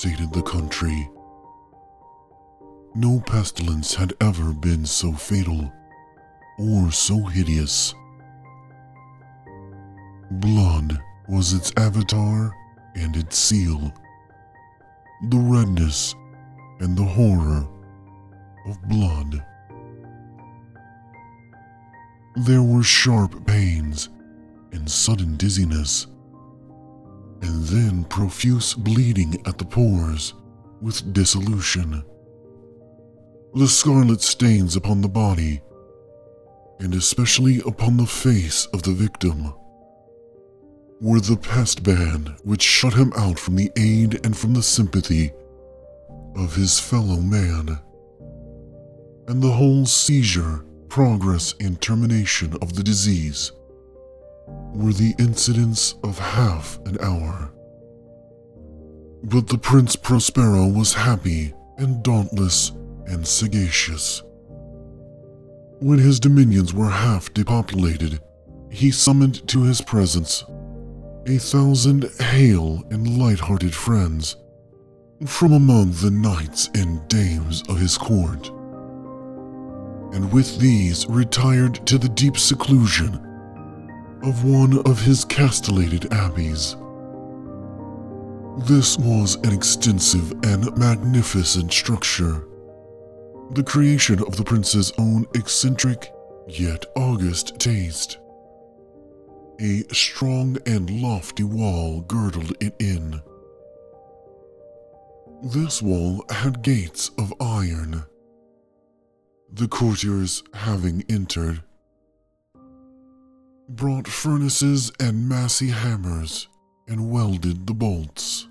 devastated the country. No pestilence had ever been so fatal or so hideous. Blood was its avatar and its seal. The redness and the horror of blood. There were sharp pains and sudden dizziness, and then profuse bleeding at the pores with dissolution. The scarlet stains upon the body, and especially upon the face of the victim, were the pest ban which shut him out from the aid and from the sympathy of his fellow man. And the whole seizure, progress, and termination of the disease were the incidents of half an hour. But the Prince Prospero was happy and dauntless and sagacious. When his dominions were half depopulated, he summoned to his presence a thousand hale and light-hearted friends from among the knights and dames of his court, and with these retired to the deep seclusion of one of his castellated abbeys. This was an extensive and magnificent structure, the creation of the prince's own eccentric yet august taste. A strong and lofty wall girdled it in. This wall had gates of iron. The courtiers, having entered, brought furnaces and massy hammers and welded the bolts.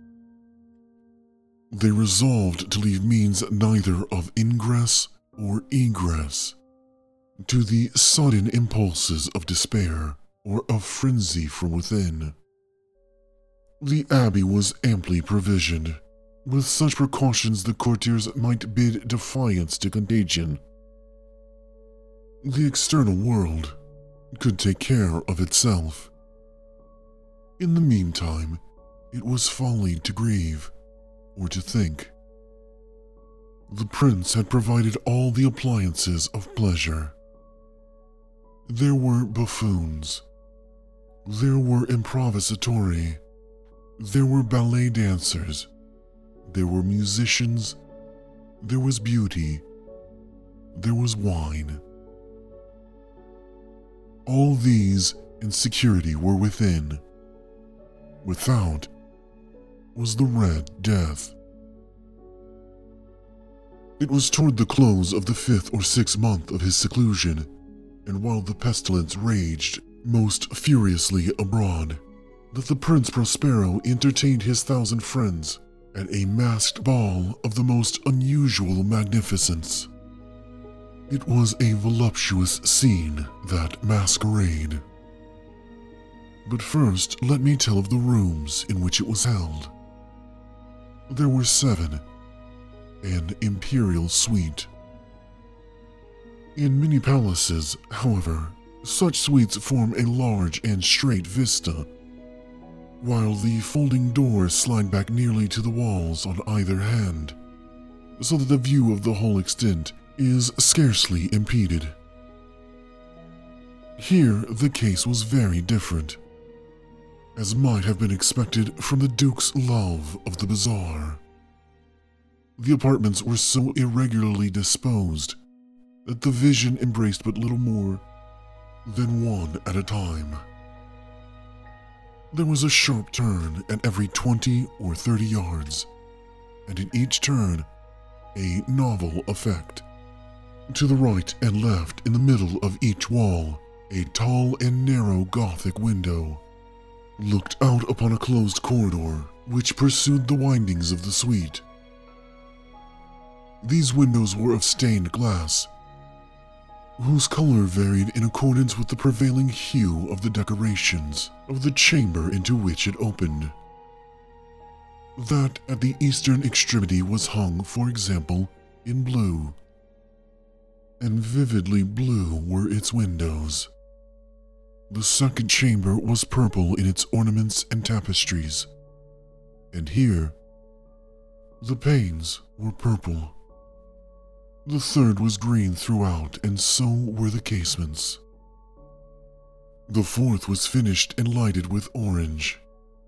They resolved to leave means neither of ingress or egress to the sudden impulses of despair or of frenzy from within. The abbey was amply provisioned. With such precautions, the courtiers might bid defiance to contagion. The external world could take care of itself. In the meantime, it was folly to grieve or to think. The prince had provided all the appliances of pleasure. There were buffoons, there were improvisatori. There were ballet dancers. There were musicians. There was beauty. There was wine. All these and security were within. Without was the Red Death. It was toward the close of the fifth or sixth month of his seclusion, and while the pestilence raged most furiously abroad, that the Prince Prospero entertained his thousand friends at a masked ball of the most unusual magnificence. It was a voluptuous scene, that masquerade. But first, let me tell of the rooms in which it was held. There were seven, an imperial suite. In many palaces, however, such suites form a large and straight vista, while the folding doors slide back nearly to the walls on either hand, so that the view of the whole extent is scarcely impeded. Here, the case was very different, as might have been expected from the Duke's love of the bizarre. The apartments were so irregularly disposed that the vision embraced but little more than one at a time. There was a sharp turn at every 20 or 30 yards, and in each turn, a novel effect. To the right and left, in the middle of each wall, a tall and narrow Gothic window looked out upon a closed corridor which pursued the windings of the suite. These windows were of stained glass whose color varied in accordance with the prevailing hue of the decorations of the chamber into which it opened. That at the eastern extremity was hung, for example, in blue, and vividly blue were its windows. The second chamber was purple in its ornaments and tapestries, and here, the panes were purple. The third was green throughout, and so were the casements. The fourth was finished and lighted with orange,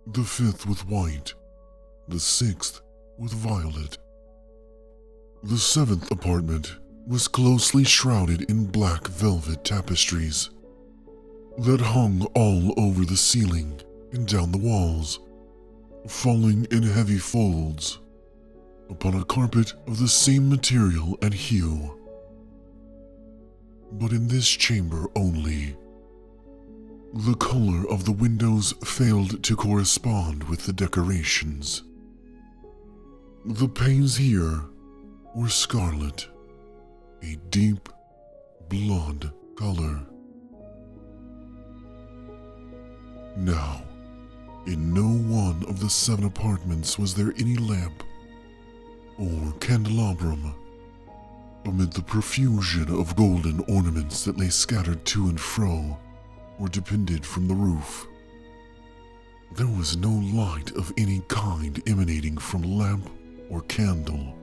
the fifth with white, the sixth with violet. The seventh apartment was closely shrouded in black velvet tapestries that hung all over the ceiling and down the walls, falling in heavy folds upon a carpet of the same material and hue. But in this chamber only, the color of the windows failed to correspond with the decorations. The panes here were scarlet, a deep blood color. Now, in no one of the seven apartments was there any lamp or candelabrum. Amid the profusion of golden ornaments that lay scattered to and fro or depended from the roof, there was no light of any kind emanating from lamp or candle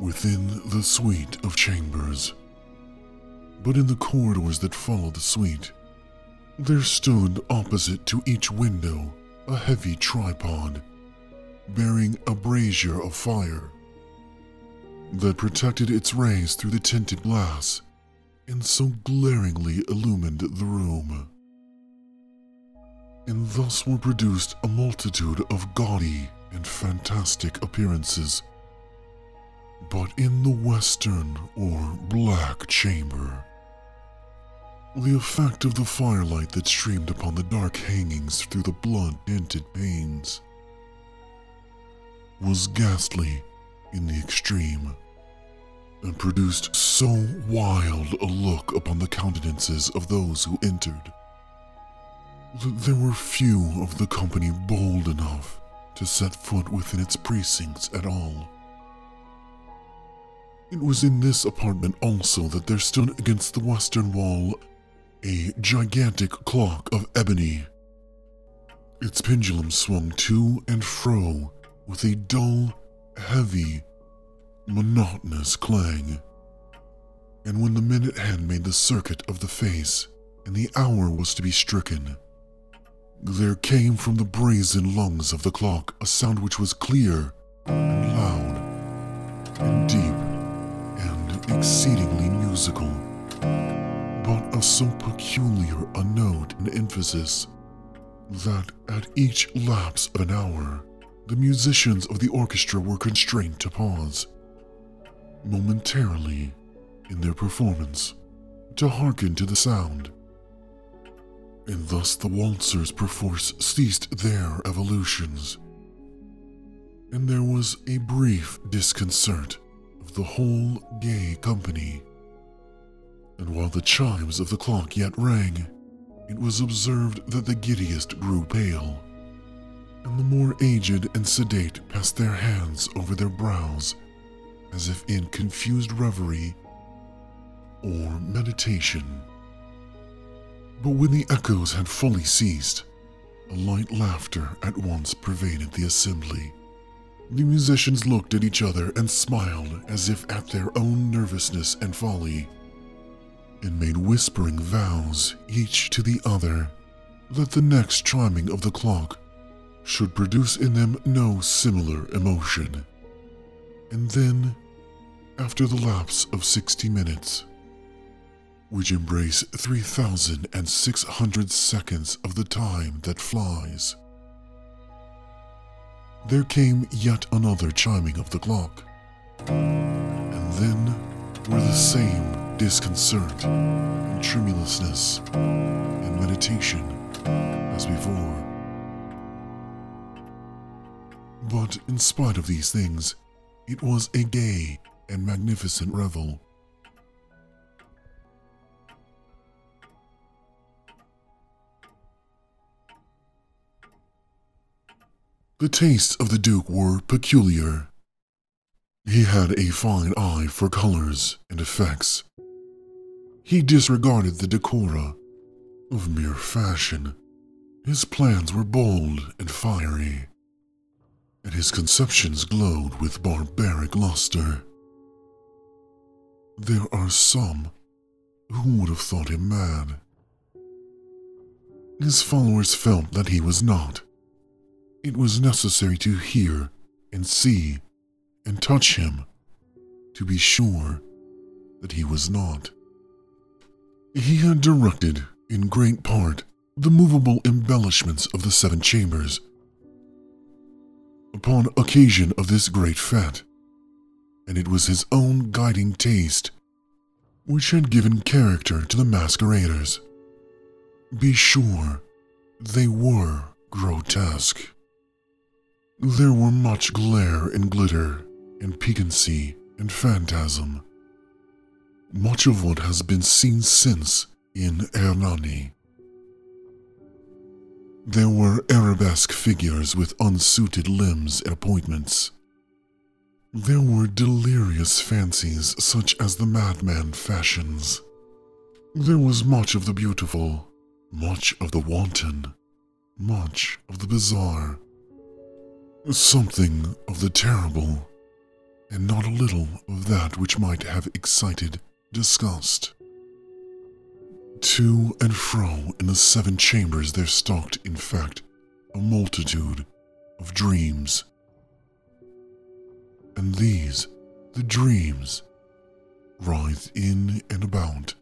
within the suite of chambers. But in the corridors that followed the suite, there stood opposite to each window a heavy tripod bearing a brazier of fire that protected its rays through the tinted glass and so glaringly illumined the room. And thus were produced a multitude of gaudy and fantastic appearances. But in the western or black chamber, the effect of the firelight that streamed upon the dark hangings through the blood dented panes was ghastly in the extreme, and produced so wild a look upon the countenances of those who entered that there were few of the company bold enough to set foot within its precincts at all. It was in this apartment also that there stood against the western wall a gigantic clock of ebony. Its pendulum swung to and fro with a dull, heavy, monotonous clang. And when the minute hand made the circuit of the face and the hour was to be stricken, there came from the brazen lungs of the clock a sound which was clear and loud and deep exceedingly musical, but of so peculiar a note and emphasis that at each lapse of an hour, the musicians of the orchestra were constrained to pause momentarily in their performance to hearken to the sound. And thus the waltzers perforce ceased their evolutions. And there was a brief disconcert the whole gay company. And while the chimes of the clock yet rang, it was observed that the giddiest grew pale and the more aged and sedate passed their hands over their brows as if in confused reverie or meditation. But when the echoes had fully ceased, a light laughter at once pervaded the assembly. The musicians looked at each other and smiled as if at their own nervousness and folly, and made whispering vows each to the other that the next chiming of the clock should produce in them no similar emotion. And then, after the lapse of 60 minutes, which embrace 3,600 seconds of the time that flies, there came yet another chiming of the clock. And then were the same disconcert and tremulousness and meditation as before. But in spite of these things, it was a gay and magnificent revel. The tastes of the Duke were peculiar. He had a fine eye for colors and effects. He disregarded the decora of mere fashion. His plans were bold and fiery and his conceptions glowed with barbaric luster. There are some who would have thought him mad. His followers felt that he was not. It was necessary to hear and see and touch him to be sure that he was not. He had directed, in great part, the movable embellishments of the seven chambers. Upon occasion of this great fete, and it was his own guiding taste which had given character to the masqueraders. Be sure, they were grotesque. There were much glare and glitter, and piquancy and phantasm. Much of what has been seen since in Hernani. There were arabesque figures with unsuited limbs and appointments. There were delirious fancies such as the madman fashions. There was much of the beautiful, much of the wanton, much of the bizarre, something of the terrible, and not a little of that which might have excited disgust. To and fro in the seven chambers there stalked, in fact, a multitude of dreams and these, the dreams, writhed in and about,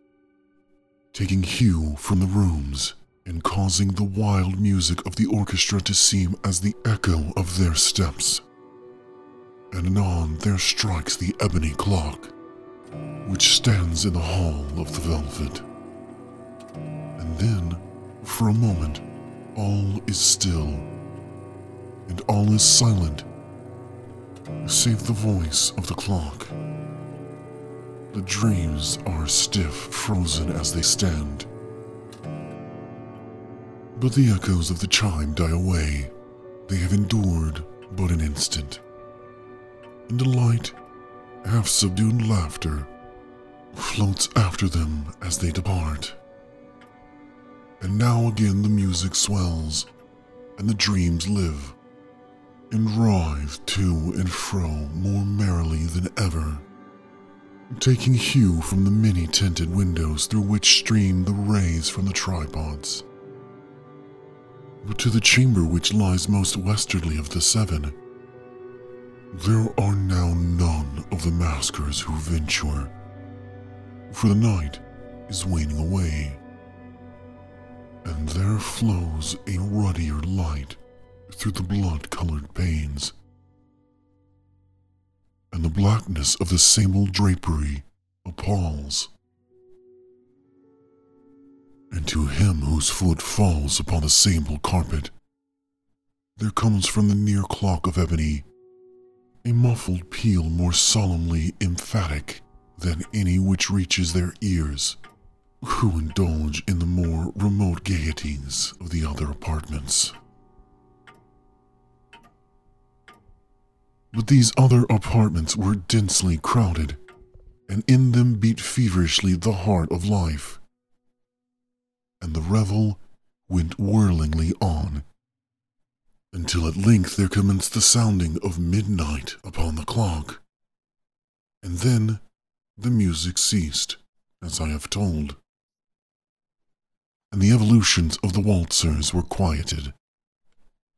taking hue from the rooms and causing the wild music of the orchestra to seem as the echo of their steps. And anon there strikes the ebony clock, which stands in the hall of the velvet. And then, for a moment, all is still, and all is silent save the voice of the clock. The dreams are stiff, frozen as they stand. But the echoes of the chime die away. They have endured but an instant. And a light, half subdued laughter floats after them as they depart. And now again the music swells, and the dreams live and writhe to and fro more merrily than ever, taking hue from the many tinted windows through which stream the rays from the tripods. To the chamber which lies most westwardly of the seven, there are now none of the maskers who venture, for the night is waning away, and there flows a ruddier light through the blood colored panes. And the blackness of the sable drapery appalls. And to him whose foot falls upon the sable carpet, there comes from the near clock of ebony a muffled peal more solemnly emphatic than any which reaches their ears, who indulge in the more remote gaieties of the other apartments. But these other apartments were densely crowded, and in them beat feverishly the heart of life. And the revel went whirlingly on, until at length there commenced the sounding of midnight upon the clock. And then the music ceased, as I have told, and the evolutions of the waltzers were quieted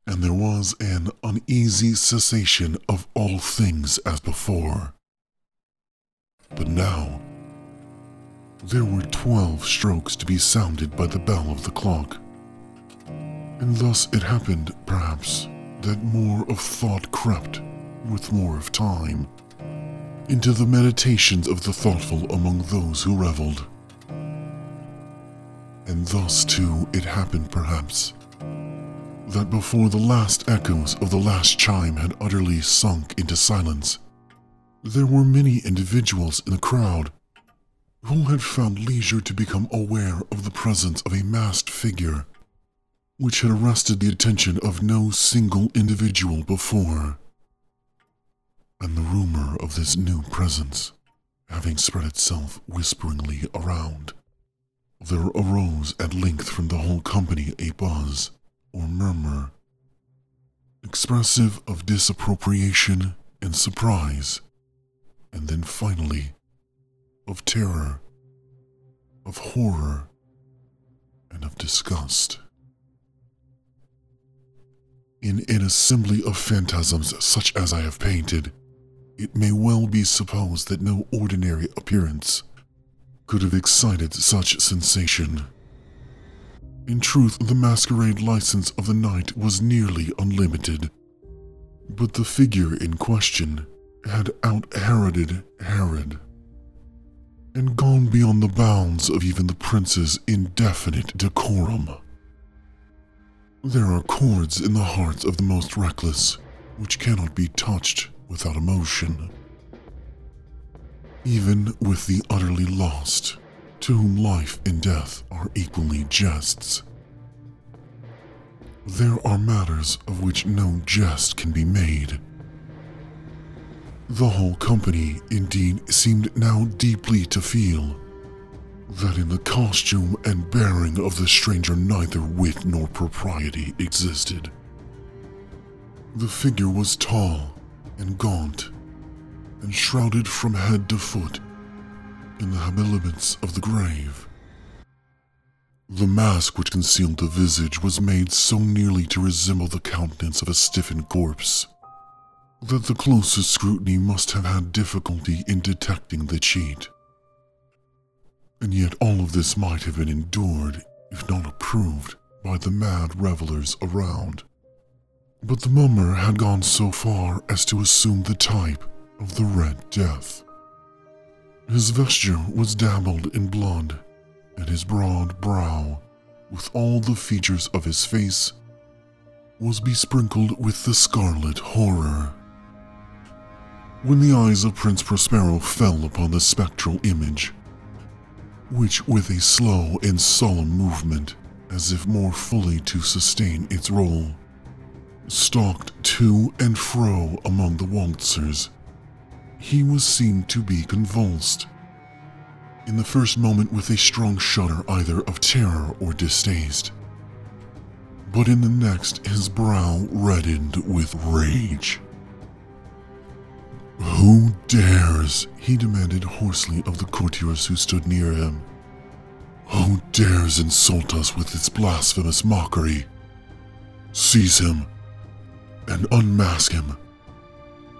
and there was an uneasy cessation of all things as before. But now, there were twelve strokes to be sounded by the bell of the clock. And thus it happened, perhaps, that more of thought crept, with more of time, into the meditations of the thoughtful among those who reveled. And thus, too, it happened, perhaps, that before the last echoes of the last chime had utterly sunk into silence, there were many individuals in the crowd who had found leisure to become aware of the presence of a masked figure which had arrested the attention of no single individual before. And the rumor of this new presence having spread itself whisperingly around, there arose at length from the whole company a buzz or murmur, expressive of disappropriation and surprise, and then finally of terror, of horror, and of disgust. In an assembly of phantasms such as I have painted, it may well be supposed that no ordinary appearance could have excited such sensation. In truth, the masquerade license of the night was nearly unlimited, but the figure in question had out Heroded Herod and gone beyond the bounds of even the prince's indefinite decorum. There are chords in the hearts of the most reckless which cannot be touched without emotion. Even with the utterly lost, to whom life and death are equally jests. There are matters of which no jest can be made. The whole company, indeed, seemed now deeply to feel that in the costume and bearing of the stranger neither wit nor propriety existed. The figure was tall and gaunt, and shrouded from head to foot in the habiliments of the grave. The mask which concealed the visage was made so nearly to resemble the countenance of a stiffened corpse that the closest scrutiny must have had difficulty in detecting the cheat. And yet all of this might have been endured, if not approved, by the mad revelers around. But the mummer had gone so far as to assume the type of the Red Death. His vesture was dabbled in blood, and his broad brow, with all the features of his face, was besprinkled with the scarlet horror. When the eyes of Prince Prospero fell upon the spectral image, which with a slow and solemn movement, as if more fully to sustain its role, stalked to and fro among the waltzers. He was seen to be convulsed. In the first moment, with a strong shudder either of terror or distaste. But in the next, his brow reddened with rage. Who dares, he demanded hoarsely of the courtiers who stood near him, who dares insult us with its blasphemous mockery? Seize him and unmask him,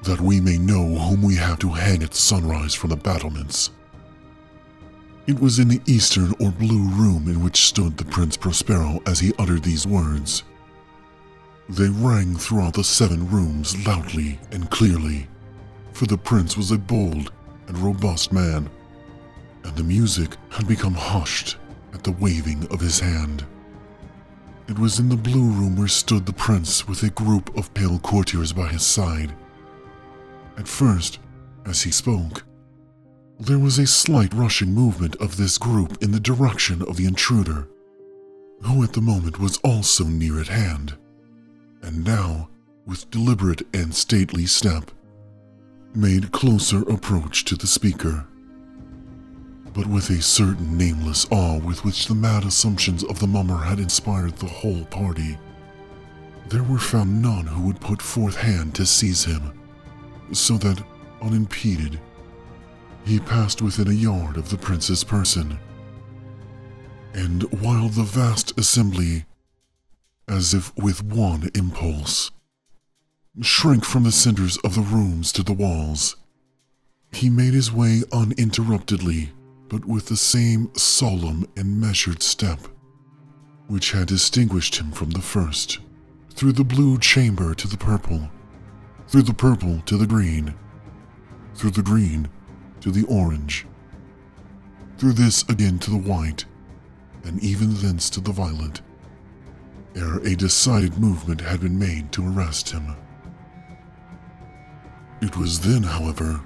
that we may know whom we have to hang at sunrise from the battlements. It was in the eastern or blue room in which stood the Prince Prospero as he uttered these words. They rang throughout the seven rooms loudly and clearly, for the prince was a bold and robust man, and the music had become hushed at the waving of his hand. It was in the blue room where stood the prince with a group of pale courtiers by his side. At first, as he spoke, there was a slight rushing movement of this group in the direction of the intruder, who at the moment was also near at hand, and now, with deliberate and stately step, made closer approach to the speaker but with a certain nameless awe with which the mad assumptions of the mummer had inspired the whole party. There were found none who would put forth hand to seize him, so that, unimpeded, he passed within a yard of the prince's person. And while the vast assembly, as if with one impulse, shrank from the centers of the rooms to the walls, he made his way uninterruptedly but with the same solemn and measured step which had distinguished him from the first, through the blue chamber to the purple, through the purple to the green, through the green to the orange, through this again to the white, and even thence to the violet, ere a decided movement had been made to arrest him. It was then, however,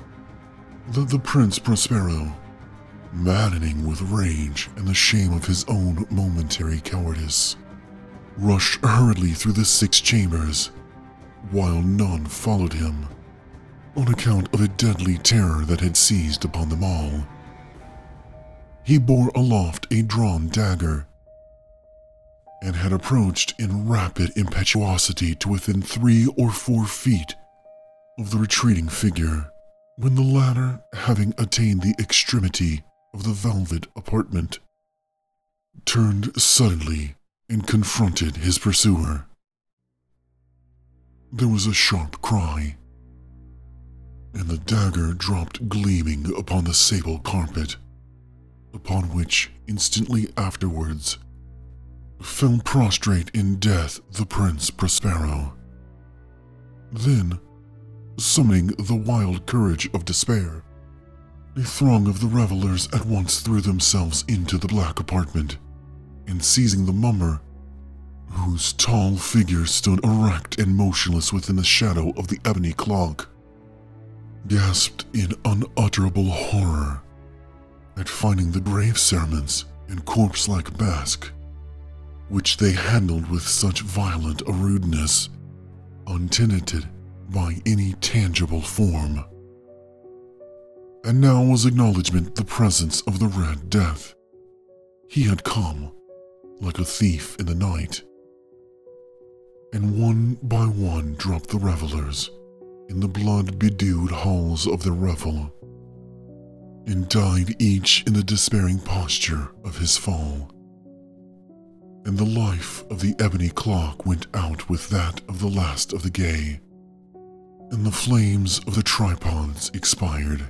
that the Prince Prospero maddening with rage and the shame of his own momentary cowardice, rushed hurriedly through the six chambers, while none followed him, on account of a deadly terror that had seized upon them all. He bore aloft a drawn dagger, and had approached in rapid impetuosity to within three or four feet of the retreating figure, when the latter, having attained the extremity of the velvet apartment, turned suddenly and confronted his pursuer. There was a sharp cry, and the dagger dropped gleaming upon the sable carpet, upon which, instantly afterwards, fell prostrate in death the Prince Prospero. Then, summoning the wild courage of despair, a throng of the revelers at once threw themselves into the black apartment, and seizing the mummer, whose tall figure stood erect and motionless within the shadow of the ebony clock, gasped in unutterable horror at finding the grave cerements and corpse like mask which they handled with such violent a rudeness, untenanted by any tangible form. And now was acknowledgment the presence of the Red Death. He had come, like a thief in the night, and one by one dropped the revelers in the blood bedewed halls of their revel, and died each in the despairing posture of his fall and the life of the ebony clock went out with that of the last of the gay, and the flames of the tripods expired.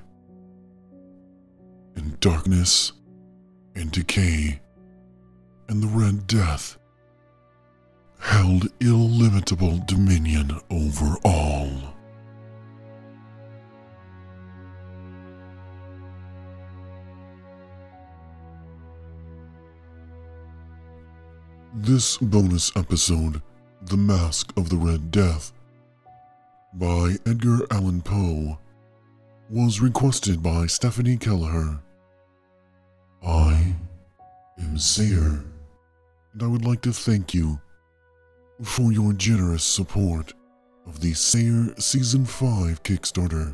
And darkness and decay and the Red Death held illimitable dominion over all. This bonus episode, The Masque of the Red Death, by Edgar Allan Poe, was requested by Stephanie Kelleher. I am Sayer, and I would like to thank you for your generous support of the Sayer Season 5 Kickstarter.